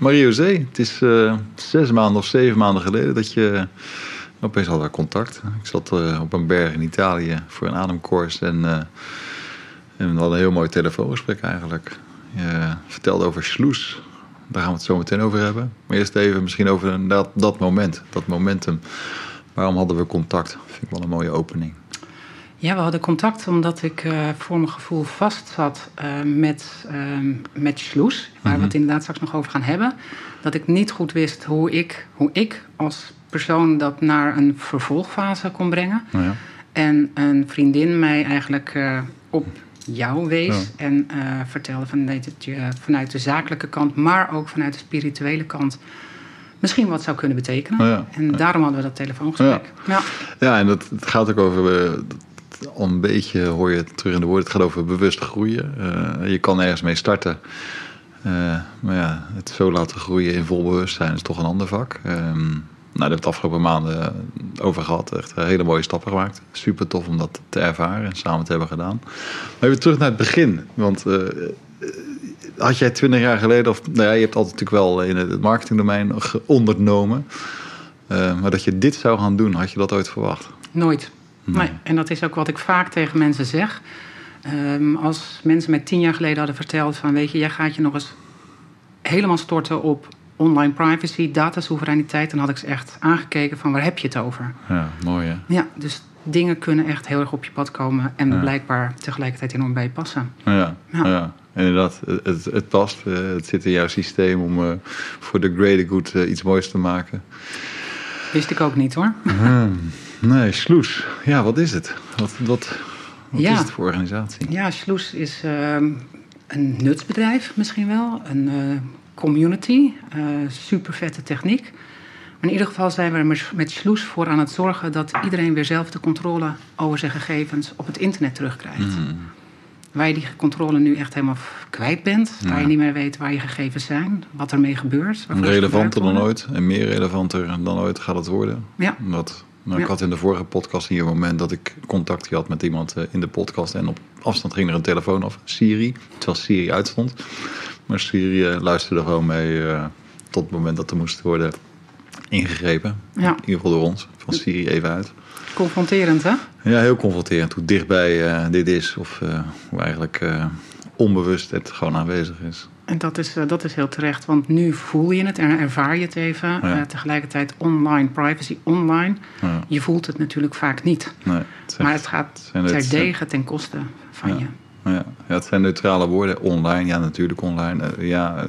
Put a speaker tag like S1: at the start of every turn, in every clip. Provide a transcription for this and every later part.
S1: Marie-José, het is uh, zes maanden of zeven maanden geleden dat je opeens hadden we contact. Ik zat uh, op een berg in Italië voor een ademkoers en, uh, en we hadden een heel mooi telefoongesprek eigenlijk. Je vertelde over Sloes. Daar gaan we het zo meteen over hebben. Maar eerst even misschien over dat, dat moment, dat momentum. Waarom hadden we contact? Vind ik wel een mooie opening.
S2: Ja, we hadden contact omdat ik uh, voor mijn gevoel vast zat uh, met, uh, met Sloes. Waar we het inderdaad straks nog over gaan hebben. Dat ik niet goed wist hoe ik, hoe ik als persoon dat naar een vervolgfase kon brengen.
S1: Ja.
S2: En een vriendin mij eigenlijk op jou wees.
S1: Ja.
S2: En vertelde vanuit, het, vanuit de zakelijke kant, maar ook vanuit de spirituele kant misschien wat zou kunnen betekenen.
S1: Ja,
S2: en daarom hadden we dat telefoongesprek. Ja,
S1: ja. en dat, het gaat ook over. Al een beetje hoor je het terug in de woorden. Het gaat over bewust groeien. Uh, je kan ergens mee starten. Uh, maar ja, het zo laten groeien in vol bewustzijn is toch een ander vak. Um, nou, daar hebben we het afgelopen maanden over gehad. Echt hele mooie stappen gemaakt. Super tof om dat te ervaren en samen te hebben gedaan. Maar even terug naar het begin. Want had jij twintig jaar geleden, of nou ja, je hebt altijd natuurlijk wel in het marketingdomein ondernomen. Maar dat je dit zou gaan doen, had je dat ooit verwacht?
S2: Nooit.
S1: Nee.
S2: En dat is ook wat ik vaak tegen mensen zeg. Um, als mensen mij tien jaar geleden hadden verteld van weet je, jij gaat je nog eens helemaal storten op online privacy, datasoevereiniteit, dan had ik ze echt aangekeken van waar heb je het over?
S1: Ja, mooi hè?
S2: Ja, dus dingen kunnen echt heel erg op je pad komen en ja. blijkbaar tegelijkertijd enorm bij je passen.
S1: Ja, ja. ja. inderdaad. Het, het past. Het zit in jouw systeem om uh, voor de greater good uh, iets moois te maken.
S2: Wist ik ook niet hoor.
S1: Hmm. Nee, Sloes. Ja, wat is het? Wat, wat, wat is het voor organisatie?
S2: Ja, Sloes is uh, een nutsbedrijf misschien wel. Een uh, community. super vette techniek. Maar in ieder geval zijn we er met Sloes voor aan het zorgen dat iedereen weer zelf de controle over zijn gegevens op het internet terugkrijgt.
S1: Mm.
S2: Waar je die controle nu echt helemaal kwijt bent.
S1: Ja.
S2: Waar je niet meer weet waar je gegevens zijn, wat ermee gebeurt.
S1: Relevanter dan ooit en meer relevanter dan ooit gaat het worden.
S2: Ja.
S1: Dat, nou, ik had in de vorige podcast hier een moment dat ik contact had met iemand eh, in de podcast. En op afstand ging er een telefoon af, Siri, terwijl Siri uitstond. Maar Siri eh, luisterde gewoon mee eh, tot het moment dat er moest worden ingegrepen.
S2: Ja.
S1: In ieder geval door ons, van Siri even uit.
S2: Confronterend, hè?
S1: Ja, heel confronterend hoe dichtbij dit is. Of hoe eigenlijk onbewust het gewoon aanwezig is.
S2: En dat is, eh, dat is heel terecht, want nu voel je het en ervaar je het even.
S1: Ja.
S2: Eh, tegelijkertijd online, privacy online.
S1: Ja,
S2: Je voelt het natuurlijk vaak niet.
S1: nee, het zijn-
S2: Maar het gaat terdege ten koste van
S1: Ja.
S2: je.
S1: Ja, ja, het zijn neutrale woorden. Online, ja, natuurlijk online. Eh, ja,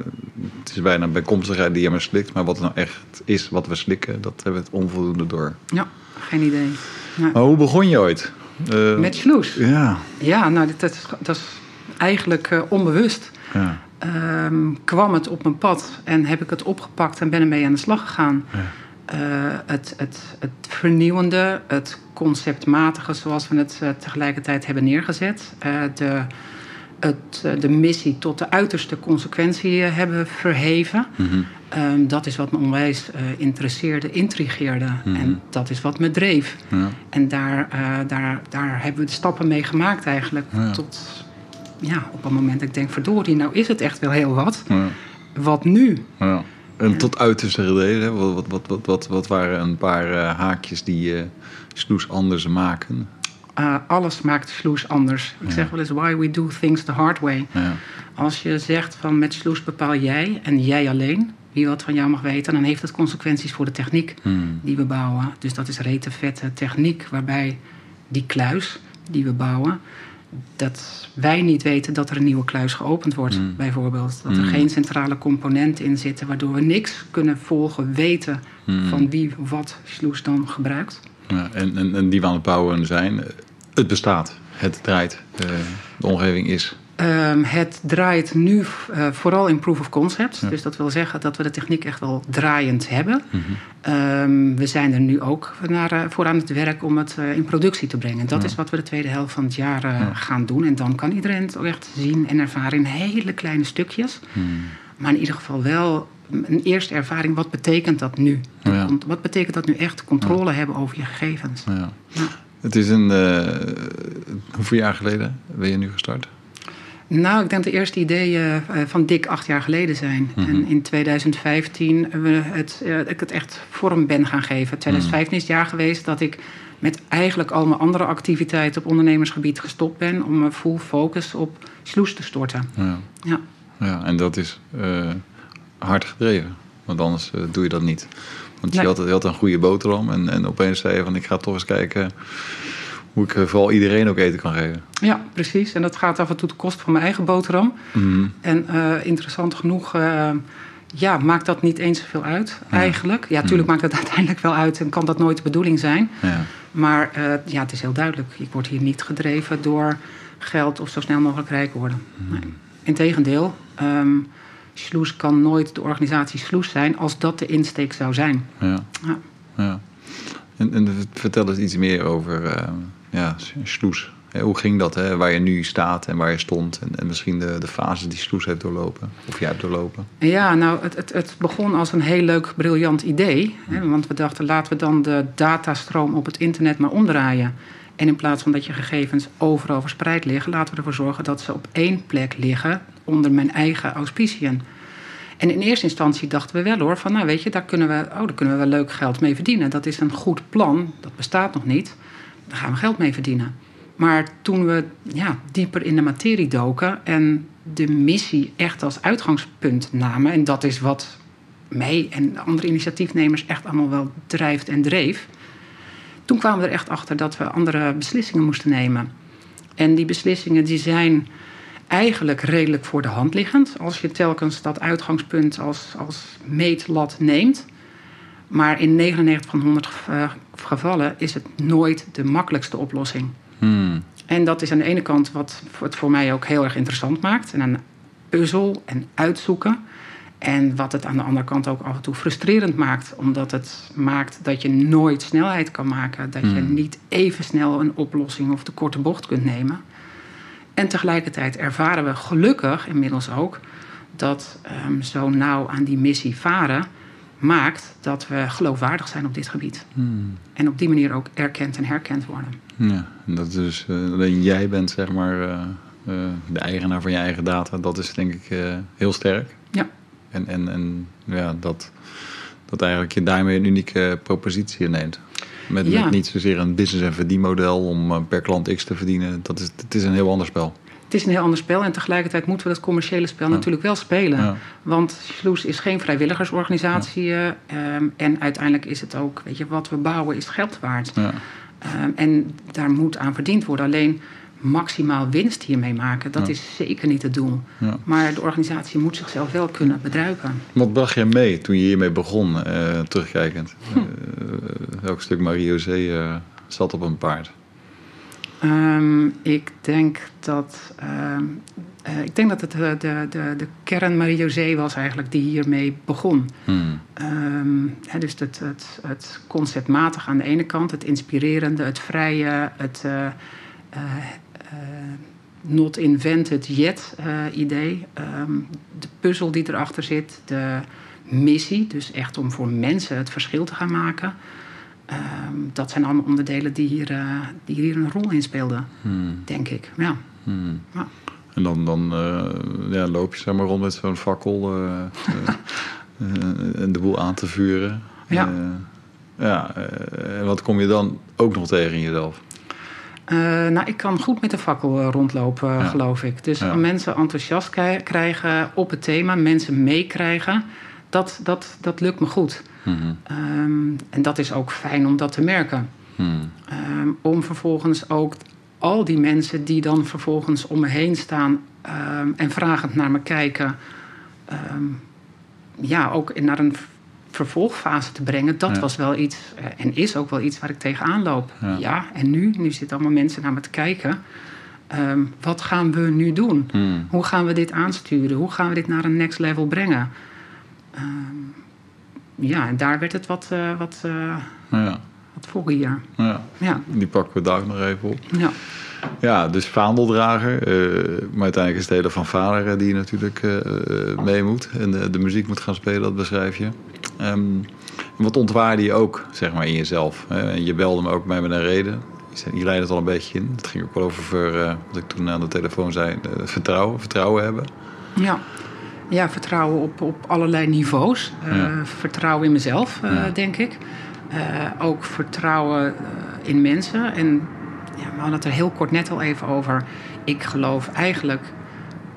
S1: het is bijna een bijkomstigheid die je maar slikt. Maar wat het nou echt is, wat we slikken, dat hebben we het onvoldoende door.
S2: Ja, geen idee.
S1: Maar hoe begon je ooit?
S2: Met Sloes.
S1: Ja,
S2: Ja, nou, dat, dat, is, dat is eigenlijk onbewust.
S1: ja,
S2: Ehm, kwam het op mijn pad en heb ik het opgepakt en ben ermee aan de slag gegaan.
S1: Ja.
S2: Eh, het, het, het vernieuwende, het conceptmatige zoals we het eh, tegelijkertijd hebben neergezet. Eh, de, het, de missie tot de uiterste consequentie hebben verheven.
S1: mhm,
S2: Ehm, dat is wat me onwijs interesseerde, intrigeerde.
S1: Mhm.
S2: En dat is wat me dreef.
S1: ja,
S2: En daar, daar, daar hebben we de stappen mee gemaakt eigenlijk.
S1: Ja.
S2: Tot ja, op een moment dat ik denk, verdorie, nou is het echt wel heel wat.
S1: ja,
S2: Wat nu?
S1: ja. En tot uiterste reden, hè? wat, wat, wat, wat, wat, waren een paar eh, haakjes die eh Sloes anders maken?
S2: Uh, alles maakt Sloes anders. Ik
S1: Ja.
S2: zeg wel eens, why we do things the hard way.
S1: Ja,
S2: Als je zegt van met Sloes bepaal jij en jij alleen... wie wat van jou mag weten, dan heeft het consequenties voor de techniek
S1: hmm,
S2: die we bouwen. Dus dat is rete vette techniek waarbij die kluis die we bouwen... dat wij niet weten dat er een nieuwe kluis geopend wordt,
S1: Mm.
S2: bijvoorbeeld. Dat er
S1: Mm.
S2: geen centrale component in zitten... waardoor we niks kunnen volgen, weten
S1: hmm.
S2: van wie wat Sloes dan gebruikt.
S1: Ja, en, en, en die we aan het bouwen zijn. Het bestaat, het draait, eh, de omgeving is.
S2: Ehm, het draait nu eh, vooral in proof of concept.
S1: Ja.
S2: Dus dat wil zeggen dat we de techniek echt wel draaiend hebben.
S1: Mhm.
S2: Ehm, we zijn er nu ook naar, eh, voor aan het werk om het eh, in productie te brengen. Dat
S1: Ja.
S2: is wat we de tweede helft van het jaar
S1: Ja.
S2: gaan doen. En dan kan iedereen het ook echt zien en ervaren in hele kleine stukjes.
S1: Hmm.
S2: Maar in ieder geval wel een eerste ervaring. Wat betekent dat nu? Wat betekent dat nu echt? Controle hebben over je gegevens.
S1: Het is een. hoeveel jaar geleden ben je nu gestart?
S2: Nou, ik denk de eerste ideeën eh, van dik acht jaar geleden zijn. En in 2015 we het, uh, ik het echt vorm ben gaan geven. 2015 is het jaar geweest dat ik met eigenlijk al mijn andere activiteiten op ondernemersgebied gestopt ben om me full focus op sloes te storten.
S1: Ja,
S2: Ja,
S1: ja en dat is eh, hard gedreven. Want anders eh, doe je dat niet. Want je,
S2: Nee.
S1: had, je had een goede boterham en, en opeens zei je van ik ga toch eens kijken hoe ik eh, vooral iedereen ook eten kan geven.
S2: ja, precies. En dat gaat af en toe ten koste van mijn eigen boterham. En eh, interessant genoeg eh, ja, maakt dat niet eens zoveel uit eigenlijk. Ja, tuurlijk maakt dat uiteindelijk wel uit en kan dat nooit de bedoeling zijn.
S1: Ja.
S2: Maar ja, het is heel duidelijk. Ik word hier niet gedreven door geld of zo snel mogelijk rijk worden. Nee. Integendeel, ehm Sloes kan nooit de organisatie Sloes zijn als dat de insteek zou zijn.
S1: Ja.
S2: Ja.
S1: ja. En, en vertel eens iets meer over eh, ja, Sloes. Hoe ging dat, hè? waar je nu staat en waar je stond? En, en misschien de, de fases die Sloes heeft doorlopen. Of jij hebt doorlopen.
S2: Ja, nou, het, het, het begon als een heel leuk, briljant idee. Hè, want we dachten, laten we dan de datastroom op het internet maar omdraaien. En in plaats van dat je gegevens overal verspreid liggen, laten we ervoor zorgen dat ze op één plek liggen onder mijn eigen auspiciën. En in eerste instantie dachten we wel hoor, van nou weet je, daar kunnen we, oh, daar kunnen we wel leuk geld mee verdienen. Dat is een goed plan, dat bestaat nog niet. Daar gaan we geld mee verdienen. Maar toen we ja, dieper in de materie doken en de missie echt als uitgangspunt namen, en dat is wat mij en andere initiatiefnemers echt allemaal wel drijft en dreef, toen kwamen we er echt achter dat we andere beslissingen moesten nemen. En die beslissingen die zijn eigenlijk redelijk voor de hand liggend. Als je telkens dat uitgangspunt als, als meetlat neemt. Maar in 99 van 100 gev- eh, gevallen is het nooit de makkelijkste oplossing.
S1: Hmm.
S2: En dat is aan de ene kant wat het voor mij ook heel erg interessant maakt. En een puzzel en uitzoeken. En wat het aan de andere kant ook af en toe frustrerend maakt. Omdat het maakt dat je nooit snelheid kan maken. Dat je
S1: Hmm.
S2: niet even snel een oplossing of de korte bocht kunt nemen. En tegelijkertijd ervaren we gelukkig inmiddels ook dat ehm, zo nauw aan die missie varen maakt dat we geloofwaardig zijn op dit gebied.
S1: Hmm.
S2: En op die manier ook erkend en herkend worden.
S1: Ja, dat is dus alleen jij bent zeg maar eh, eh, de eigenaar van je eigen data. Dat is denk ik heel sterk.
S2: Ja.
S1: En, en, en ja, dat, dat eigenlijk je daarmee een unieke propositie neemt. Met,
S2: Ja.
S1: met niet zozeer een business- en verdienmodel om per klant X te verdienen. Dat is, het is een heel ander spel.
S2: Het is een heel ander spel en tegelijkertijd moeten we dat commerciële spel
S1: Ja.
S2: natuurlijk wel spelen.
S1: Ja.
S2: Want Sloes is geen vrijwilligersorganisatie eh, ehm, en uiteindelijk is het ook, weet je, wat we bouwen is geld waard.
S1: Ja.
S2: Ehm, en daar moet aan verdiend worden. Alleen maximaal winst hiermee maken, dat is zeker niet het doel. Maar de organisatie moet zichzelf wel kunnen bedruipen.
S1: Wat bracht jij mee toen je hiermee begon, eh, terugkijkend? Welk stuk Marie-José eh, zat op een paard?
S2: Ehm, ik denk dat, ehm, eh, ik denk dat het de, de, de, de kern Marie-José was eigenlijk die hiermee begon.
S1: Hmm.
S2: Ehm, dus het, het, het conceptmatig aan de ene kant, het inspirerende, het vrije, het eh, eh, eh, not invented yet eh, idee. De puzzel die erachter zit, de missie, dus echt om voor mensen het verschil te gaan maken. Ehm, dat zijn allemaal onderdelen die hier, eh, die hier een rol in speelden,
S1: Hmm.
S2: denk ik. Ja.
S1: Hmm.
S2: Ja.
S1: En dan, dan eh, ja, loop je zeg maar rond met zo'n fakkel eh, eh, en de boel aan te vuren.
S2: Ja.
S1: Ja, en wat kom je dan ook nog tegen in jezelf?
S2: Nou, ik kan goed met de fakkel rondlopen,
S1: Ja.
S2: geloof ik. Dus
S1: Ja.
S2: mensen enthousiast krij- krijgen op het thema, mensen meekrijgen, dat, dat, dat lukt me goed. Ehm, en dat is ook fijn om dat te merken.
S1: Hmm.
S2: Ehm, om vervolgens ook al die mensen die dan vervolgens om me heen staan ehm, en vragend naar me kijken, ja, ook naar een vervolgfase te brengen, dat
S1: Ja.
S2: was wel iets eh, en is ook wel iets waar ik tegenaan loop.
S1: Ja.
S2: Ja, en nu? Nu zitten allemaal mensen naar me te kijken. Wat gaan we nu doen?
S1: Hmm.
S2: Hoe gaan we dit aansturen? Hoe gaan we dit naar een next level brengen? Ehm, ja, en daar werd het wat, eh wat, eh
S1: Ja,
S2: wat foggier.
S1: ja,
S2: Ja,
S1: die pakken we daar nog even op.
S2: ja.
S1: Ja, dus vaandeldrager. eh, maar uiteindelijk is het hele van vader die je natuurlijk mee moet. En de, de muziek moet gaan spelen, dat beschrijf je. Ehm, wat ontwaarde je ook, zeg maar, in jezelf? En je belde me ook bij met een reden. je, leidde het al een beetje in. Het ging ook wel over, uh, wat ik toen aan de telefoon zei, uh, vertrouwen, vertrouwen hebben.
S2: Ja, ja vertrouwen op, op allerlei niveaus. Ja. Vertrouwen in mezelf, ja. denk ik. ook vertrouwen in mensen. En ja, we hadden het er heel kort net al even over. Ik geloof eigenlijk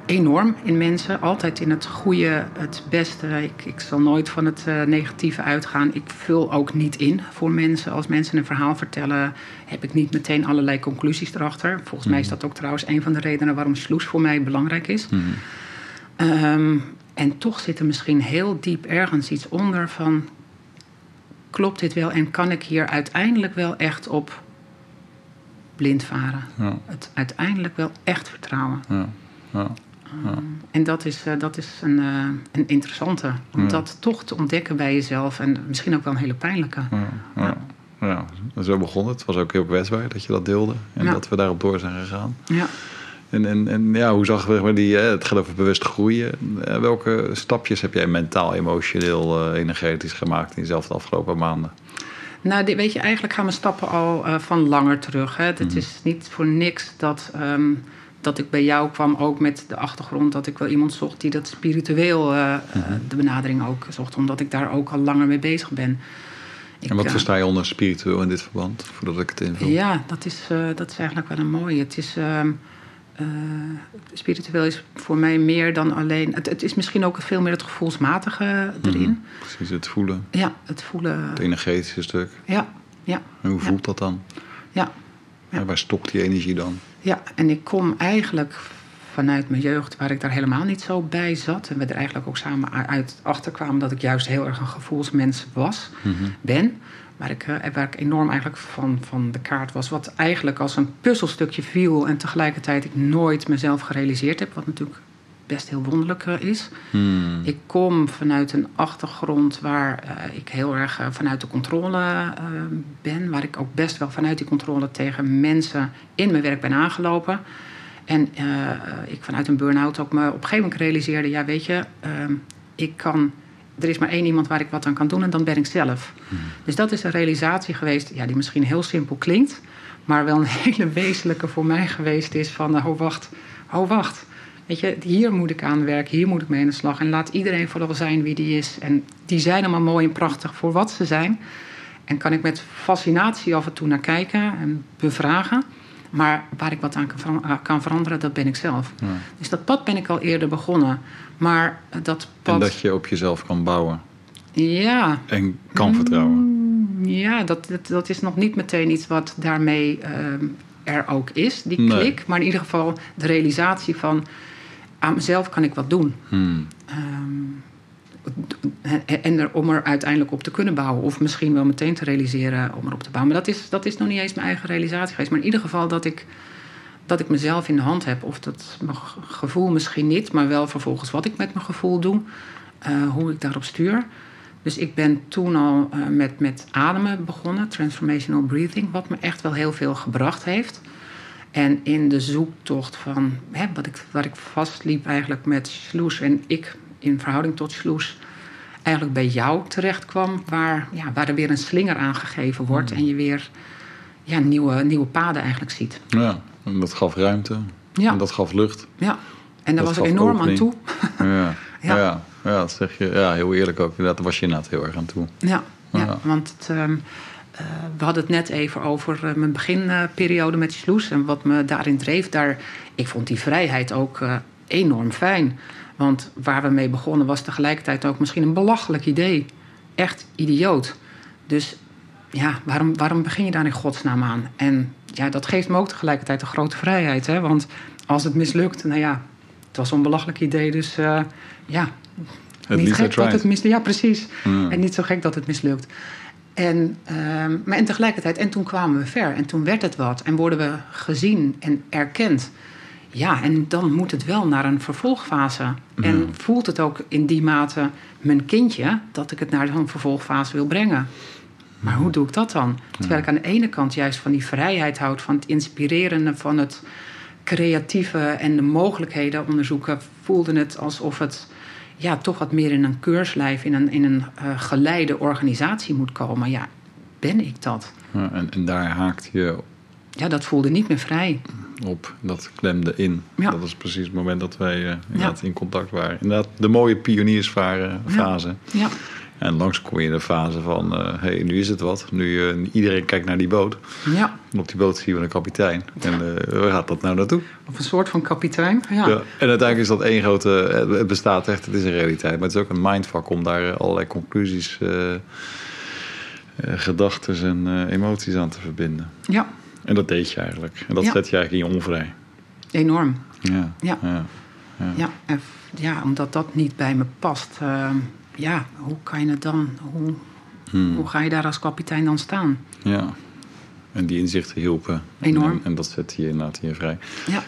S2: enorm in mensen. Altijd in het goede, het beste. Ik, ik zal nooit van het uh, negatieve uitgaan. Ik vul ook niet in voor mensen. Als mensen een verhaal vertellen, heb ik niet meteen allerlei conclusies erachter. Volgens mij is dat ook trouwens een van de redenen waarom sloes voor mij belangrijk is.
S1: Mm.
S2: Um, en toch zit er misschien heel diep ergens iets onder van... klopt dit wel en kan ik hier uiteindelijk wel echt op blind varen?
S1: Ja.
S2: Het uiteindelijk wel echt vertrouwen.
S1: Ja. Ja. Ja.
S2: En dat is, uh, dat is een, uh, een interessante. Om dat toch te ontdekken bij jezelf. En misschien ook wel een hele pijnlijke.
S1: Ja, ja. ja. en zo begon het. Het was ook heel kwetsbaar dat je dat deelde. En
S2: Ja.
S1: dat we daarop door zijn gegaan.
S2: Ja.
S1: En, en, en ja, hoe zag we die, eh, het gaat over bewust groeien. Eh, Welke stapjes heb jij mentaal, emotioneel, eh, energetisch gemaakt in jezelf de afgelopen maanden?
S2: Nou, weet je, eigenlijk gaan mijn stappen al van langer terug. Hè. Het
S1: Mhm.
S2: is niet voor niks dat, ehm, dat ik bij jou kwam, ook met de achtergrond dat ik wel iemand zocht die dat spiritueel
S1: Mhm.
S2: de benadering ook zocht, omdat ik daar ook al langer mee bezig ben. Ik,
S1: en wat versta je onder spiritueel in dit verband, voordat ik het invul?
S2: Ja, dat is, dat is eigenlijk wel een mooie. Het is, ehm, eh, spiritueel is voor mij meer dan alleen. Het, het is misschien ook veel meer het gevoelsmatige erin.
S1: Mhm. Precies, het voelen,
S2: Ja, het voelen.
S1: het energetische stuk.
S2: Ja, ja,
S1: En hoe
S2: Ja.
S1: voelt dat dan?
S2: ja. Ja.
S1: En waar stokt die energie dan?
S2: Ja, en ik kom eigenlijk vanuit mijn jeugd, waar ik daar helemaal niet zo bij zat. En we er eigenlijk ook samen uit achterkwamen dat ik juist heel erg een gevoelsmens was, ben. Waar ik, eh, waar ik enorm eigenlijk van, van de kaart was. Wat eigenlijk als een puzzelstukje viel. En tegelijkertijd ik nooit mezelf gerealiseerd heb. Wat natuurlijk best heel wonderlijk eh, is.
S1: Hmm.
S2: Ik kom vanuit een achtergrond waar eh, ik heel erg vanuit de controle ben. Waar ik ook best wel vanuit die controle tegen mensen in mijn werk ben aangelopen. En ik vanuit een burn-out ook me op een gegeven moment realiseerde... ja, weet je, ehm, ik kan... Er is maar één iemand waar ik wat aan kan doen en dan ben ik zelf. Dus dat is een realisatie geweest ja, die misschien heel simpel klinkt... maar wel een hele wezenlijke voor mij geweest is van... oh, wacht, oh, wacht. Weet je, hier moet ik aan werken, hier moet ik mee aan de slag. En laat iedereen vooral zijn wie die is. En die zijn allemaal mooi en prachtig voor wat ze zijn. En kan ik met fascinatie af en toe naar kijken en bevragen. Maar waar ik wat aan kan kan veranderen, dat ben ik zelf.
S1: Ja.
S2: Dus dat pad ben ik al eerder begonnen. Maar dat pad...
S1: En dat je op jezelf kan bouwen
S2: Ja,
S1: en kan vertrouwen.
S2: ja dat, dat, dat is nog niet meteen iets wat daarmee ehm, er ook is, die
S1: Nee.
S2: klik. Maar in ieder geval de realisatie van... aan mezelf kan ik wat doen.
S1: Hmm.
S2: Ehm, en er, om er uiteindelijk op te kunnen bouwen. Of misschien wel meteen te realiseren om erop te bouwen. Maar dat is, dat is nog niet eens mijn eigen realisatie geweest. Maar in ieder geval dat ik, dat ik mezelf in de hand heb. Of dat mijn ge- gevoel misschien niet. Maar wel vervolgens wat ik met mijn gevoel doe. eh, hoe ik daarop stuur. Dus ik ben toen al eh, met, met ademen begonnen. Transformational breathing. Wat me echt wel heel veel gebracht heeft. En in de zoektocht van hè, wat ik, waar ik vastliep eigenlijk met Sloes en ik in verhouding tot Sloes eigenlijk bij jou terecht kwam, waar, ja, waar er weer een slinger aangegeven wordt en je weer ja, nieuwe, nieuwe paden eigenlijk ziet.
S1: Ja, en dat gaf ruimte.
S2: Ja.
S1: En dat gaf lucht.
S2: Ja, en daar
S1: Dat
S2: was ik enorm
S1: opening.
S2: aan toe.
S1: Ja, ja.
S2: Ja.
S1: dat zeg je. Ja, heel eerlijk ook. Daar was je inderdaad heel erg aan toe.
S2: Ja, ja.
S1: Ja.
S2: want het, ehm, eh, we hadden het net even over eh, mijn beginperiode met Sloes en wat me daarin dreef. Daar, ik vond die vrijheid ook eh, enorm fijn. Want waar we mee begonnen was tegelijkertijd ook misschien een belachelijk idee. Echt idioot. Dus ja, waarom, waarom begin je daar in godsnaam aan? En ja, dat geeft me ook tegelijkertijd een grote vrijheid. Hè? Want als het mislukt, nou ja, het was zo'n belachelijk idee. Dus eh, ja,
S1: Het
S2: niet gek dat het mislukt. Ja, precies.
S1: Ja.
S2: En niet zo gek dat het mislukt. En, ehm, maar en tegelijkertijd, en toen kwamen we ver. En toen werd het wat. En worden we gezien en erkend. Ja, en dan moet het wel naar een vervolgfase. En voelt het ook in die mate mijn kindje... dat ik het naar zo'n vervolgfase wil brengen. Maar hoe doe ik dat dan? Terwijl ik aan de ene kant juist van die vrijheid houd... van het inspirerende, van het creatieve... en de mogelijkheden onderzoeken... voelde het alsof het ja, toch wat meer in een keurslijf... in een, in een eh, geleide organisatie moet komen. Ja, ben ik dat?
S1: Ja, en, en daar haakt je
S2: ja, dat voelde niet meer vrij.
S1: op. Dat klemde in.
S2: Ja.
S1: Dat is precies het moment dat wij eh, inderdaad in contact waren. Inderdaad, de mooie pioniersfase.
S2: Ja,
S1: En langs kom je in de fase van, eh hey, nu is het wat. Nu eh, iedereen kijkt naar die boot.
S2: ja.
S1: En op die boot zien we een kapitein. En eh, waar gaat dat nou naartoe?
S2: Of een soort van kapitein. Ja,
S1: Ja. En uiteindelijk is dat één grote... Het bestaat echt, het is een realiteit. Maar het is ook een mindfuck om daar allerlei conclusies... gedachten en emoties aan te verbinden.
S2: ja.
S1: En dat deed je eigenlijk. En dat zet je eigenlijk in je onvrij.
S2: enorm.
S1: Ja.
S2: Ja.
S1: ja.
S2: Ja, omdat dat niet bij me past. eh, ja, hoe kan je het dan? Hoe,
S1: Hmm.
S2: hoe ga je daar als kapitein dan staan?
S1: Ja. En die inzichten hielpen.
S2: Enorm.
S1: En, en dat zette je inderdaad in je vrij.
S2: Ja.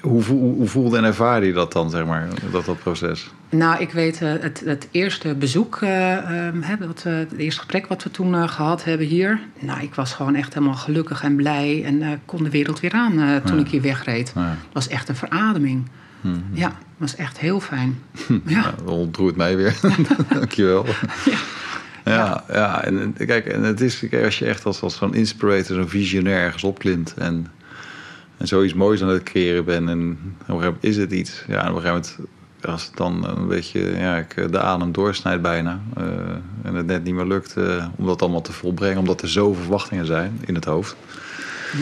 S1: Hoe, hoe voelde en ervaarde je dat dan, zeg maar, dat, dat proces?
S2: Nou, ik weet eh, het, het eerste bezoek, ehm, hè, dat, we- het eerste gesprek wat we toen eh, gehad hebben hier. Nou, ik was gewoon echt helemaal gelukkig en blij en kon de wereld weer aan toen
S1: Ja.
S2: ik hier wegreed.
S1: Ja.
S2: Het was echt een verademing.
S1: Mhm.
S2: Ja, was echt heel fijn. Ja,
S1: Ja, dat ontroert mij weer. Dankjewel. Ja. Ja, ja, en en kijk, en het is kijk, als je echt als, als zo'n inspirator, zo'n visionair ergens opklimt en, en zoiets moois aan het creëren bent en op een gegeven moment is het iets. Ja, en op een gegeven moment, als het dan een beetje ja, ik, de adem doorsnijdt bijna eh, en het net niet meer lukt eh, om dat allemaal te volbrengen, omdat er zoveel verwachtingen zijn in het hoofd,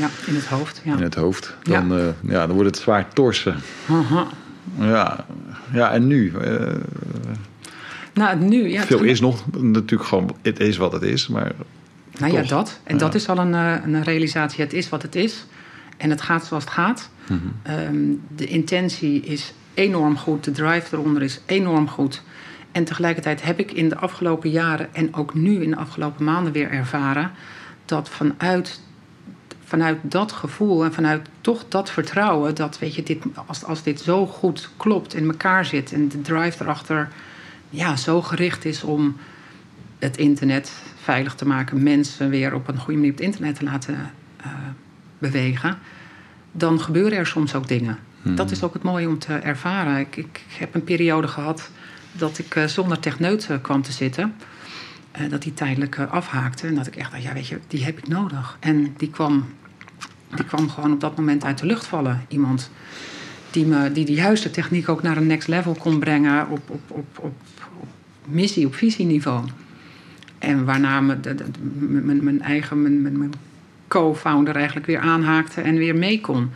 S2: ja in het hoofd. Ja.
S1: in het hoofd
S2: Ja.
S1: dan, eh, ja, dan wordt het zwaar torsen.
S2: Aha.
S1: Ja, ja en nu? eh,
S2: Nou, nu... Ja,
S1: veel is nog natuurlijk gewoon, het is wat het is, maar
S2: Nou ja, dat. En
S1: Ja.
S2: dat is al een, eh, een realisatie. Het is wat het is. En het gaat zoals het gaat.
S1: Mhm.
S2: Ehm, de intentie is enorm goed. De drive eronder is enorm goed. En tegelijkertijd heb ik in de afgelopen jaren... en ook nu in de afgelopen maanden weer ervaren... dat vanuit, vanuit dat gevoel en vanuit toch dat vertrouwen... dat weet je, dit, als, als dit zo goed klopt in elkaar zit... en de drive erachter ja, zo gericht is om het internet veilig te maken, mensen weer op een goede manier op het internet te laten eh, bewegen, dan gebeuren er soms ook dingen. Dat is ook het mooie om te ervaren. Ik, ik heb een periode gehad dat ik eh, zonder techneut eh, kwam te zitten. Eh, dat die tijdelijk afhaakte. En dat ik echt dacht, ja weet je, die heb ik nodig. En die kwam, die kwam gewoon op dat moment uit de lucht vallen. Iemand die, me, die de juiste techniek ook naar een next level kon brengen op, op, op, op, op missie, op visieniveau. En waarna mijn, mijn eigen, mijn co-founder eigenlijk weer aanhaakte en weer mee kon.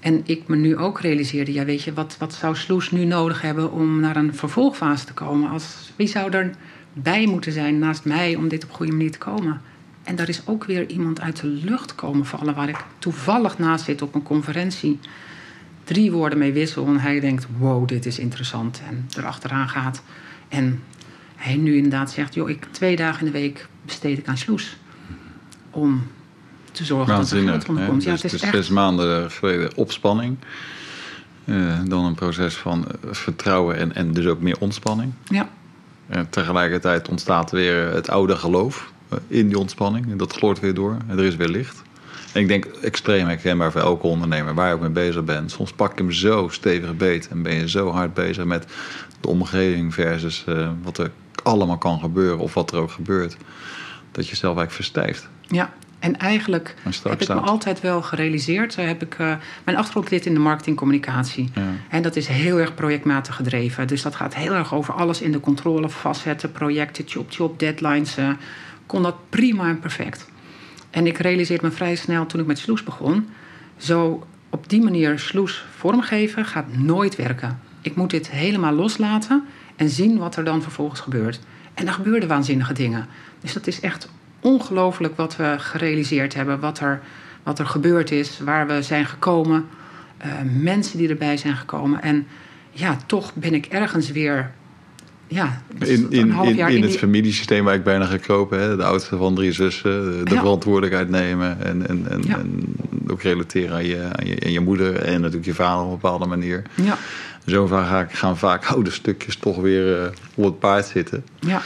S2: En ik me nu ook realiseerde, ja weet je, wat, wat zou Sloes nu nodig hebben om naar een vervolgfase te komen? Als, wie zou er bij moeten zijn naast mij om dit op goede manier te komen? En daar is ook weer iemand uit de lucht komen vallen waar ik toevallig naast zit op een conferentie. Drie woorden mee wissel en hij denkt, wow, dit is interessant. En erachteraan gaat. En hij nu inderdaad zegt, joh, ik twee dagen in de week besteed ik aan Sloes. Om te zorgen dat er geld onderkomt. Ja,
S1: dus,
S2: het is
S1: dus
S2: echt...
S1: zes maanden geleden opspanning. Eh, dan een proces van eh, vertrouwen en, en dus ook meer ontspanning.
S2: Ja,
S1: En tegelijkertijd ontstaat weer het oude geloof eh, in die ontspanning. En dat gloort weer door. En er is weer licht. En ik denk extreem herkenbaar voor elke ondernemer waar je ook mee bezig bent. Soms pak je hem zo stevig beet en ben je zo hard bezig met de omgeving versus wat er allemaal kan gebeuren of wat er ook gebeurt. Dat je zelf eigenlijk verstijft.
S2: ja. En eigenlijk heb ik me altijd wel gerealiseerd. Zo heb ik, eh, mijn achtergrond zit in de marketingcommunicatie.
S1: Ja.
S2: En dat is heel erg projectmatig gedreven. Dus dat gaat heel erg over alles in de controle vastzetten. Projecten, chop, chop, deadlines. eh, kon dat prima en perfect. En ik realiseerde me vrij snel toen ik met Sloes begon. Zo op die manier Sloes vormgeven gaat nooit werken. Ik moet dit helemaal loslaten en zien wat er dan vervolgens gebeurt. En er gebeurden waanzinnige dingen. Dus dat is echt ongelooflijk wat we gerealiseerd hebben. Wat er, wat er gebeurd is, waar we zijn gekomen. eh, mensen die erbij zijn gekomen. En ja, toch ben ik ergens weer... Ja, dus
S1: In,
S2: een
S1: in,
S2: half
S1: in,
S2: jaar
S1: in
S2: in
S1: het
S2: die-
S1: familiesysteem waar ik bijna gekropen. Hè? De oudste van drie zussen. De, de
S2: Ja.
S1: verantwoordelijkheid nemen. En, en, en,
S2: Ja.
S1: en ook relateren aan je, aan, je, aan je moeder. En natuurlijk je vader op een bepaalde manier.
S2: Ja,
S1: Zo vaak ga ik- gaan vaak oude stukjes toch weer eh, op het paard zitten.
S2: ja,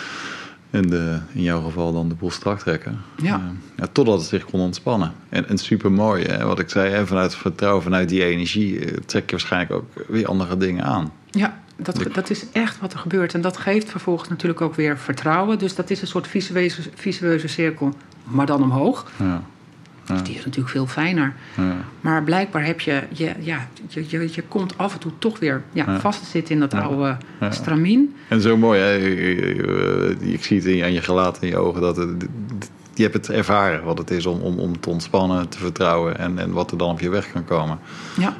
S1: En de, in jouw geval dan de boel strak trekken.
S2: Ja.
S1: Eh, ja, totdat het zich kon ontspannen. En, en super mooi, hè, wat ik zei, hè, vanuit vertrouwen, vanuit die energie, eh, trek je waarschijnlijk ook weer andere dingen aan.
S2: ja dat, dat is echt wat er gebeurt. En dat geeft vervolgens natuurlijk ook weer vertrouwen. Dus dat is een soort visueuze, visueuze cirkel, maar dan omhoog.
S1: Ja.
S2: Dus die is natuurlijk veel fijner.
S1: Ja.
S2: Maar blijkbaar heb je, je, ja, je, je, je komt af en toe toch weer ja,
S1: Ja.
S2: vast te zitten in dat oude stramien.
S1: En zo mooi, hè? Ik zie het in je, aan je gelaat in je ogen dat het, je hebt het ervaren wat het is om, om, om te ontspannen, te vertrouwen en, en wat er dan op je weg kan komen.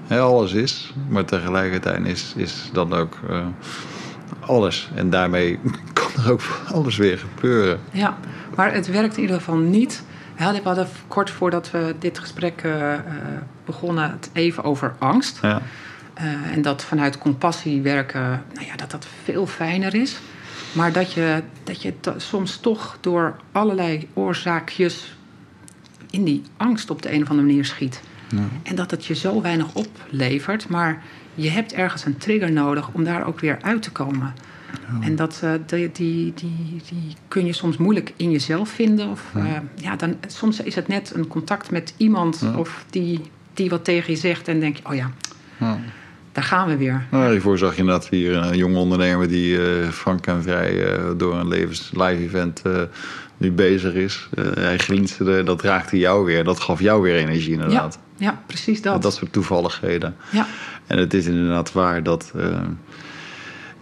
S2: Ja,
S1: alles is, maar tegelijkertijd is, is dan ook eh, alles. En daarmee kan er ook alles weer gebeuren.
S2: ja, maar het werkt in ieder geval niet. Hadden, we hadden kort voordat we dit gesprek eh, eh, begonnen het even over angst.
S1: Ja,
S2: Eh, en dat vanuit compassie werken, nou ja, dat dat veel fijner is. Maar dat je, dat je soms toch door allerlei oorzaakjes in die angst op de een of andere manier schiet.
S1: Ja.
S2: En dat het je zo weinig oplevert. Maar je hebt ergens een trigger nodig om daar ook weer uit te komen. En dat, eh, die, die, die, die kun je soms moeilijk in jezelf vinden. Of, eh, ja, dan, soms is het net een contact met iemand
S1: Ja.
S2: of die, die wat tegen je zegt. En denk je, oh ja,
S1: Ja.
S2: daar gaan we weer.
S1: Nou, hiervoor zag je inderdaad hier een jonge ondernemer die eh, frank en vrij door een levens live event nu bezig is. Hij glinsterde, dat raakte jou weer. Dat gaf jou weer energie
S2: Ja,
S1: inderdaad.
S2: ja, precies
S1: Dat.
S2: dat.
S1: dat soort toevalligheden.
S2: Ja,
S1: En het is inderdaad waar dat.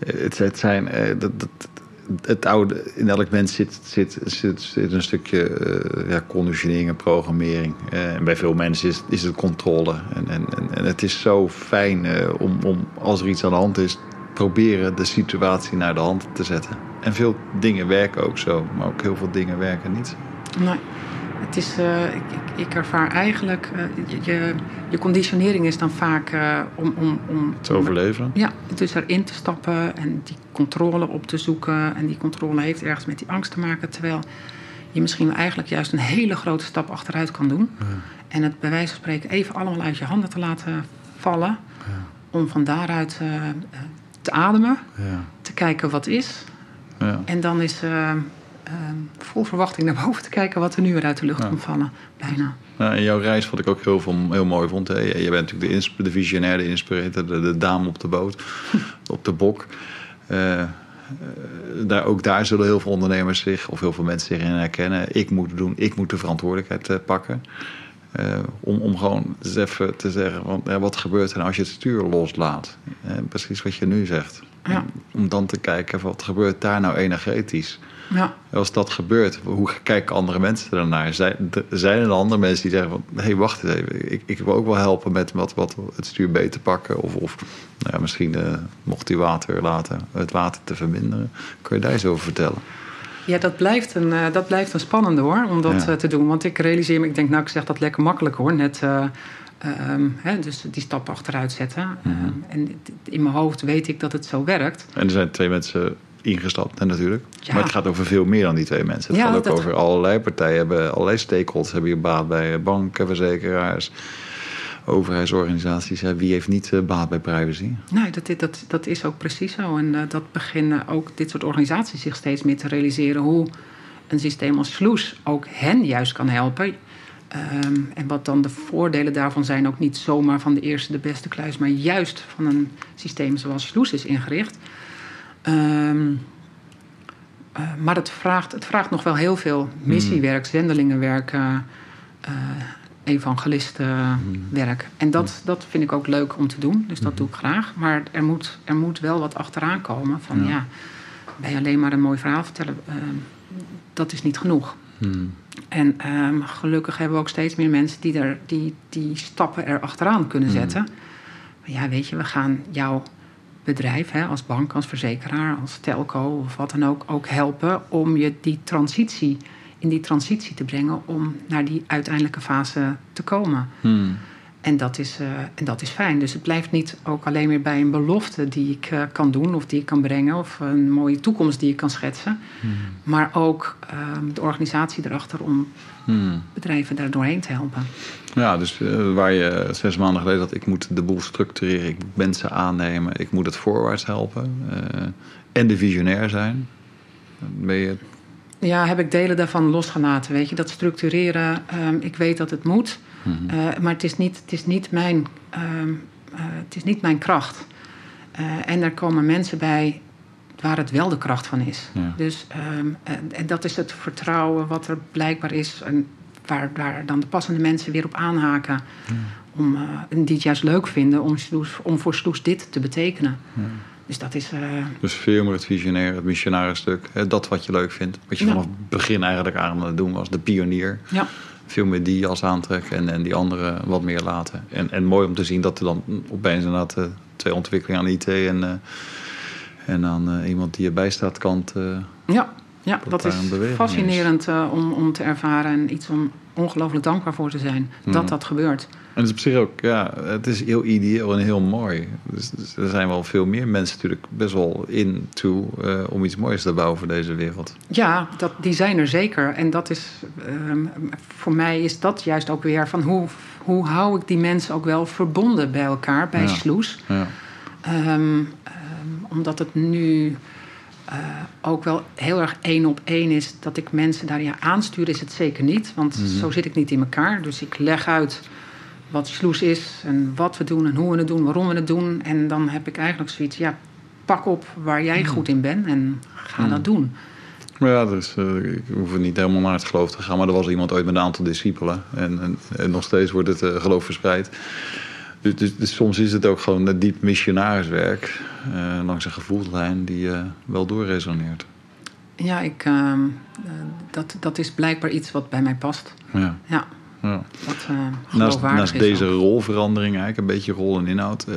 S1: Het, zijn. eh, dat, dat, het oude, in elk mens zit, zit, zit, een stukje eh, ja, conditionering en programmering. Eh, en bij veel mensen is, is het controle. En, en, en, het is zo fijn om, om, als er iets aan de hand is, proberen de situatie naar de hand te zetten. En veel dingen werken ook zo, maar ook heel veel dingen werken niet.
S2: nee. Het is, eh, ik, ik, ik ervaar eigenlijk, eh, je, je, je conditionering is dan vaak eh, om, om, om
S1: Te overleven.
S2: Ja, dus erin te stappen en die controle op te zoeken. En die controle heeft ergens met die angst te maken. Terwijl je misschien eigenlijk juist een hele grote stap achteruit kan doen. En het bij wijze van spreken even allemaal uit je handen te laten vallen. Om van daaruit te ademen,
S1: Ja.
S2: te kijken wat is.
S1: Ja.
S2: En dan is vol verwachting naar boven te kijken wat er nu weer uit de lucht komt vallen. Bijna.
S1: Nou, en jouw reis wat ik ook heel, veel, heel mooi vond. Hè? Je bent natuurlijk de, de visionair, de inspirator, de, de dame op de boot, op de bok. Eh, eh, daar, ook daar zullen heel veel ondernemers zich, of heel veel mensen zich in herkennen. Ik moet het doen, ik moet de verantwoordelijkheid eh, pakken. Om, om gewoon eens even te zeggen, want, wat gebeurt er nou als je het stuur loslaat? Precies wat je nu zegt.
S2: Ja.
S1: Om dan te kijken, wat gebeurt daar nou energetisch?
S2: Ja,
S1: Als dat gebeurt, hoe kijken andere mensen ernaar? Zijn, zijn er andere mensen die zeggen van... hé, hey, wacht eens even, ik, ik wil ook wel helpen met wat, wat het stuur beter pakken... of, of nou ja, misschien eh, mocht die water laten, het water te verminderen. Kun je daar eens over vertellen?
S2: Ja, dat blijft een, eh, dat blijft een spannende hoor, om dat
S1: Ja.
S2: eh, te doen. Want ik realiseer me, ik denk, nou, ik zeg dat lekker makkelijk hoor. Net, eh, ehm, hè, dus die stap achteruit zetten.
S1: Mhm.
S2: Ehm, en in mijn hoofd weet ik dat het zo werkt.
S1: En er zijn twee mensen ingestapt, hè, natuurlijk.
S2: Ja.
S1: Maar het gaat over veel meer dan die twee mensen. Het
S2: Ja,
S1: gaat ook
S2: dat-
S1: over allerlei partijen. Hebben, allerlei stakeholders hebben hier baat bij. Banken, verzekeraars, overheidsorganisaties. Wie heeft niet eh, baat bij privacy?
S2: Nee, dat, dat is ook precies zo. En eh, dat beginnen ook dit soort organisaties zich steeds meer te realiseren hoe een systeem als Sloes ook hen juist kan helpen. Ehm, en wat dan de voordelen daarvan zijn, ook niet zomaar van de eerste de beste kluis, maar juist van een systeem zoals Sloes is ingericht. Ehm, eh, maar het vraagt, het vraagt nog wel heel veel missiewerk, zendelingenwerk, eh, eh, evangelistenwerk. En dat, dat vind ik ook leuk om te doen, dus dat doe ik graag. Maar er moet, er moet wel wat achteraan komen van
S1: Ja.
S2: ja, bij alleen maar een mooi verhaal vertellen, ehm, dat is niet genoeg.
S1: Hmm.
S2: En ehm, gelukkig hebben we ook steeds meer mensen die, er, die, die stappen er achteraan kunnen zetten. Maar ja, weet je, we gaan jouw bedrijf hè, als bank, als verzekeraar, als telco of wat dan ook, ook helpen om je die transitie, in die transitie te brengen om naar die uiteindelijke fase te komen.
S1: Hmm.
S2: En dat, is, eh, en dat is fijn. Dus het blijft niet ook alleen meer bij een belofte die ik eh, kan doen of die ik kan brengen of een mooie toekomst die ik kan schetsen. Maar ook ehm, de organisatie erachter om
S1: Hmm.
S2: bedrijven daar doorheen te helpen.
S1: Ja, dus eh, waar je zes maanden geleden had, ik moet de boel structureren, ik moet mensen aannemen, ik moet het voorwaarts helpen en de visionair zijn. Ben je,
S2: Ja, heb ik delen daarvan losgelaten. Weet je, dat structureren, ehm, ik weet dat het moet. Maar het is niet, het is niet, mijn, het is niet mijn kracht. Eh, en er komen mensen bij waar het wel de kracht van is.
S1: Ja.
S2: Dus, ehm, en, en dat is het vertrouwen wat er blijkbaar is. En waar, waar dan de passende mensen weer op aanhaken. Om, eh, en die het juist leuk vinden om, voor Sloes dit te betekenen. Dus dat is. eh,
S1: Dus veel meer het visionaire, het missionaire stuk. Dat wat je leuk vindt. Wat je
S2: Ja.
S1: vanaf het begin eigenlijk aan het doen was. De pionier.
S2: ja.
S1: Veel meer die als aantrekken en, en die andere wat meer laten. En, en mooi om te zien dat er dan opeens inderdaad eh, twee ontwikkelingen aan IT en, eh, en dan eh, iemand die erbij staat kant. eh,
S2: Ja, ja
S1: Dat
S2: is fascinerend om, om te ervaren en iets om ongelooflijk dankbaar voor te zijn
S1: Mhm.
S2: dat dat gebeurt.
S1: En het is op zich ook, ja, het is heel ideeel en heel mooi. Dus, dus er zijn wel veel meer mensen natuurlijk best wel into eh, om iets moois te bouwen voor deze wereld.
S2: Ja, dat, die zijn er zeker. En dat is, ehm, voor mij is dat juist ook weer van hoe, hoe hou ik die mensen ook wel verbonden bij elkaar, bij
S1: Ja.
S2: Sloes.
S1: Ja.
S2: Ehm, ehm, omdat het nu eh, ook wel heel erg één op één is dat ik mensen daar ja, aanstuur, is het zeker niet. Want
S1: Mhm.
S2: zo zit ik niet in elkaar. Dus ik leg uit wat Sloes is en wat we doen en hoe we het doen, waarom we het doen. En dan heb ik eigenlijk zoiets, ja, pak op waar jij goed in bent en ga dat doen.
S1: Ja, dus, eh, ik hoef niet helemaal naar het geloof te gaan. Maar er was iemand ooit met een aantal discipelen. En, en, en nog steeds wordt het eh, geloof verspreid. Dus, dus, dus soms is het ook gewoon een diep missionariswerk. eh, langs een gevoelslijn die wel doorresoneert.
S2: Ja, ik, ehm, eh, dat, dat is blijkbaar iets wat bij mij past.
S1: Ja,
S2: Ja,
S1: ja.
S2: eh
S1: Naast, deze
S2: ook.
S1: rolverandering, eigenlijk een beetje rol en inhoud. eh,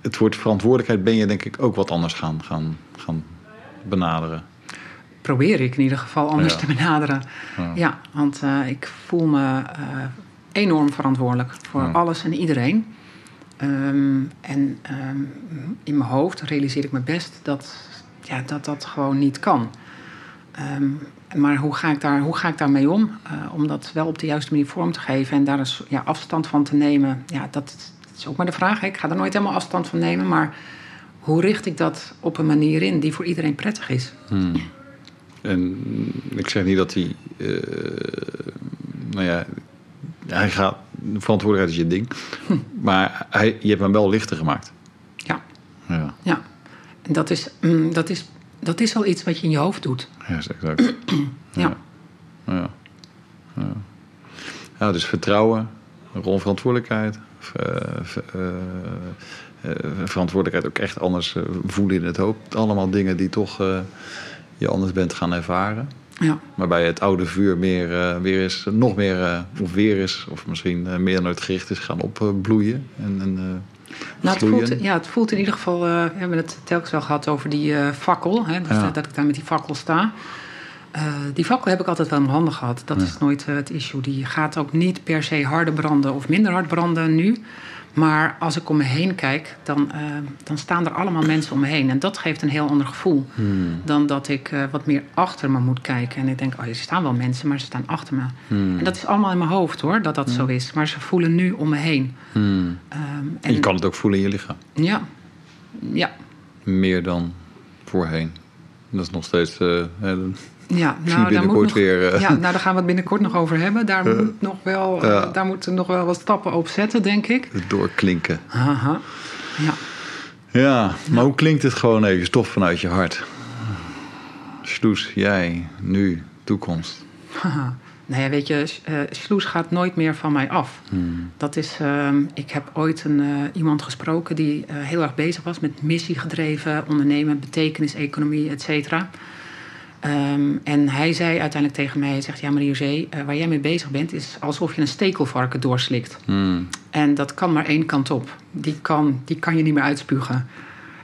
S1: het woord verantwoordelijkheid ben je denk ik ook wat anders gaan, gaan, gaan benaderen.
S2: Probeer ik in ieder geval anders
S1: Ja.
S2: te benaderen.
S1: Ja.
S2: Ja, want eh, ik voel me enorm verantwoordelijk voor alles en iedereen. Ehm, en ehm, in mijn hoofd realiseer ik me best dat ja, dat, dat gewoon niet kan. Ehm, maar hoe ga ik, daar, hoe ga ik daarmee om? Eh, om dat wel op de juiste manier vorm te geven en daar eens ja, afstand van te nemen. Ja, dat, is ook maar de vraag. hè. Ik ga er nooit helemaal afstand van nemen. Maar hoe richt ik dat op een manier in die voor iedereen prettig is?
S1: Hmm. En ik zeg niet dat hij. eh, nou ja, hij gaat. Verantwoordelijkheid is je ding. Maar hij, je hebt hem wel lichter gemaakt.
S2: Ja,
S1: Ja,
S2: ja. En dat is, mm, dat, is, dat is al iets wat je in je hoofd doet.
S1: ja exact.
S2: Ja.
S1: Ja. Ja. ja, dus vertrouwen, rol verantwoordelijkheid. eh, eh, verantwoordelijkheid ook echt anders eh, voelen in het hoofd. Allemaal dingen die toch je anders bent gaan ervaren.
S2: Ja.
S1: Waarbij het oude vuur meer, weer is, nog meer, of weer is, of misschien meer het gericht is gaan opbloeien. En, en,
S2: Nou, het, voelt, ja, het voelt in ieder geval... eh, we hebben het telkens wel gehad over die eh, fakkel. Hè, dus
S1: Ja.
S2: dat, dat ik daar met die fakkel sta. Eh, die fakkel heb ik altijd wel in mijn handen gehad. Dat is nooit het issue. Die gaat ook niet per se harder branden of minder hard branden nu. Maar als ik om me heen kijk, dan, eh, dan staan er allemaal mensen om me heen. En dat geeft een heel ander gevoel
S1: Hmm.
S2: dan dat ik eh, wat meer achter me moet kijken. En ik denk, oh, er staan wel mensen, maar ze staan achter me.
S1: Hmm.
S2: En dat is allemaal in mijn hoofd hoor, dat dat zo is. Maar ze voelen nu om me heen.
S1: Hmm.
S2: Ehm,
S1: En je kan het ook voelen in je lichaam.
S2: Ja, ja.
S1: Meer dan voorheen. Dat is nog steeds. eh,
S2: Ja,
S1: zie je
S2: nou, daar moet
S1: binnenkort
S2: nog,
S1: weer. eh,
S2: ja, nou, daar gaan we het binnenkort nog over hebben. Daar, moet nog wel, eh,
S1: Ja.
S2: daar moeten nog wel wat stappen op zetten, denk ik.
S1: het doorklinken.
S2: Haha. Ja.
S1: Ja, maar hoe klinkt het gewoon even toch vanuit je hart? Sloes, jij, nu, toekomst.
S2: Haha. Nou ja, weet je, eh Sloes gaat nooit meer van mij af.
S1: Hmm.
S2: Dat is, ehm, ik heb ooit een, eh, iemand gesproken die eh, heel erg bezig was met missiegedreven ondernemen, betekenis-economie, et cetera. Ehm, en hij zei uiteindelijk tegen mij, hij zegt, ja Marie-José, eh, waar jij mee bezig bent is alsof je een stekelvarken doorslikt.
S1: Hmm.
S2: En dat kan maar één kant op. Die kan, die kan je niet meer uitspugen.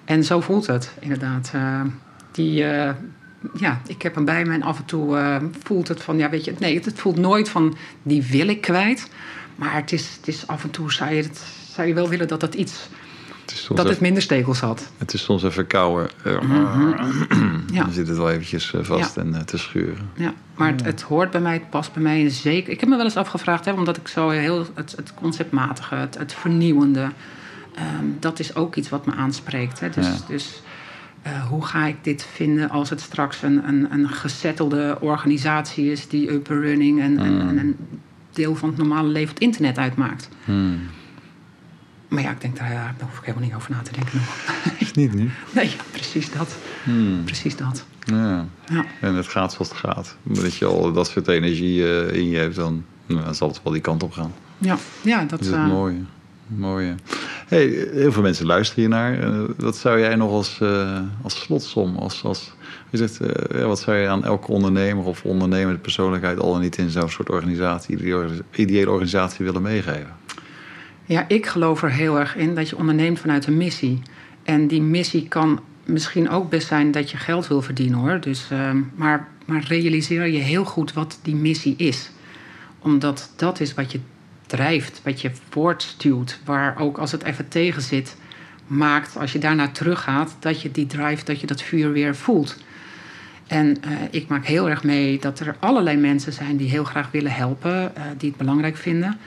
S2: En zo voelt het inderdaad. Eh, die, eh, ja, ik heb hem bij me en af en toe eh, voelt het van, ja, weet je, nee, het, het voelt nooit van, die wil ik kwijt. Maar het is, het is af en toe, zou je, het, zou je wel willen dat dat iets,
S1: Het,
S2: dat het minder stekels had.
S1: het is soms even kouwen.
S2: Ja.
S1: Dan zit het wel eventjes eh, vast
S2: Ja.
S1: en eh, te schuren.
S2: Ja, maar het, het hoort bij mij, het past bij mij. Zeker, ik heb me wel eens afgevraagd, hè, omdat ik zo heel het, het conceptmatige, het, het vernieuwende, ehm, dat is ook iets wat me aanspreekt. Hè. Dus,
S1: Ja.
S2: dus eh, hoe ga ik dit vinden als het straks een, een, een gesettelde organisatie is die up and running en, en,
S1: Mm.
S2: en een deel van het normale leven op het internet uitmaakt?
S1: Hmm.
S2: Maar ja, ik denk daar, daar hoef ik helemaal niet over na te denken nog.
S1: Is niet nu.
S2: Nee, precies dat.
S1: Hmm.
S2: Precies dat.
S1: Ja.
S2: Ja.
S1: En het gaat zoals het gaat. Dat je al dat soort energie eh, in je hebt, dan, nou, dan zal het wel die kant op gaan.
S2: Ja, ja dat
S1: is
S2: eh,
S1: het mooie. mooie. Hey, heel veel mensen luisteren hiernaar. Eh, wat zou jij nog als, eh, als slotsom, als, als, je zegt, eh, wat zou je aan elke ondernemer of ondernemende persoonlijkheid al en niet in zo'n soort organisatie, ideële organisatie willen meegeven?
S2: Ja, ik geloof er heel erg in dat je onderneemt vanuit een missie. En die missie kan misschien ook best zijn dat je geld wil verdienen hoor. Dus, ehm, maar, maar realiseer je heel goed wat die missie is. Omdat dat is wat je drijft, wat je voortstuwt. Waar ook als het even tegen zit, maakt als je daarna teruggaat, dat je die drive, dat je dat vuur weer voelt. En eh, ik maak heel erg mee dat er allerlei mensen zijn die heel graag willen helpen, eh, die het belangrijk vinden.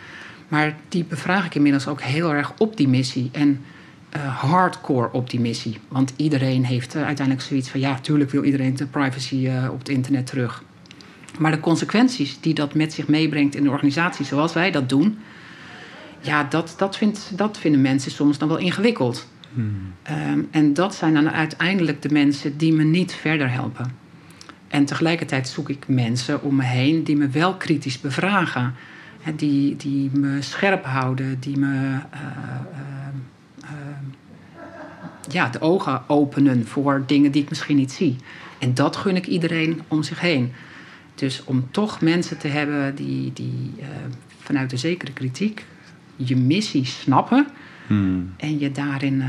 S2: Maar die bevraag ik inmiddels ook heel erg op die missie. En eh, hardcore op die missie. Want iedereen heeft eh, uiteindelijk zoiets van... ja, tuurlijk wil iedereen de privacy eh, op het internet terug. Maar de consequenties die dat met zich meebrengt in de organisatie zoals wij dat doen... ja, dat, dat, vindt, dat vinden mensen soms dan wel ingewikkeld. Ehm, en dat zijn dan uiteindelijk de mensen die me niet verder helpen. En tegelijkertijd zoek ik mensen om me heen die me wel kritisch bevragen. Die, die me scherp houden, die me eh, eh, eh, ja, de ogen openen voor dingen die ik misschien niet zie. En dat gun ik iedereen om zich heen. Dus om toch mensen te hebben die, die vanuit een zekere kritiek je missie snappen
S1: Hmm.
S2: en je daarin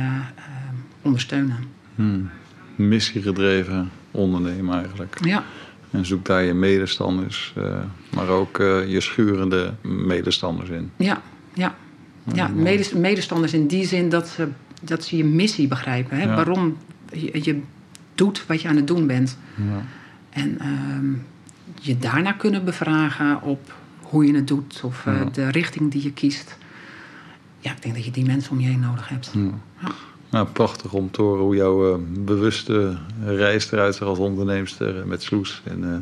S2: ondersteunen.
S1: Hmm. Missiegedreven ondernemen eigenlijk.
S2: Ja,
S1: En zoek daar je medestanders, eh, maar ook eh, je schurende medestanders in.
S2: ja, ja. ja medes- medestanders in die zin dat ze, dat ze je missie begrijpen. Hè?
S1: Ja.
S2: Waarom je, je doet wat je aan het doen bent.
S1: Ja.
S2: En ehm, je daarna kunnen bevragen op hoe je het doet of eh,
S1: Ja.
S2: de richting die je kiest. Ja, ik denk dat je die mensen om je heen nodig hebt.
S1: Ja. Nou, prachtig om te horen hoe jouw eh, bewuste reis eruit zag als onderneemster eh, met Sloes. En, eh,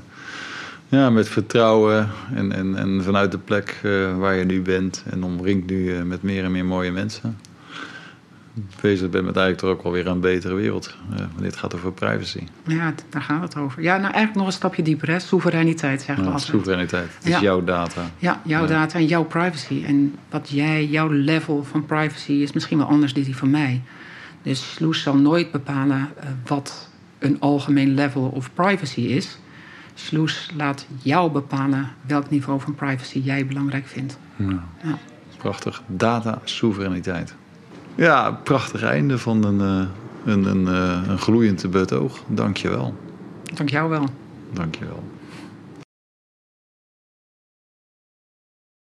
S1: ja, met vertrouwen en, en, en vanuit de plek waar je nu bent. En omringd nu met meer en meer mooie mensen. Bezig bent met eigenlijk toch ook wel weer een betere wereld. wanneer het gaat over privacy.
S2: Ja, daar gaat het over. Ja, nou eigenlijk nog een stapje dieper. Hè? Soevereiniteit zeggen we
S1: Nou,
S2: altijd.
S1: soevereiniteit. Het is
S2: Ja.
S1: jouw data.
S2: Ja, jouw
S1: Ja.
S2: data en jouw privacy. En wat jij, jouw level van privacy is misschien wel anders dan die van mij. Dus Sloes zal nooit bepalen eh, wat een algemeen level of privacy is. Sloes laat jou bepalen welk niveau van privacy jij belangrijk vindt.
S1: Ja.
S2: Ja.
S1: Prachtig. Data soevereiniteit. Ja, prachtig einde van een, eh, een, een, eh, een gloeiend betoog. Dank je wel.
S2: Dank jou wel.
S1: Dank je wel.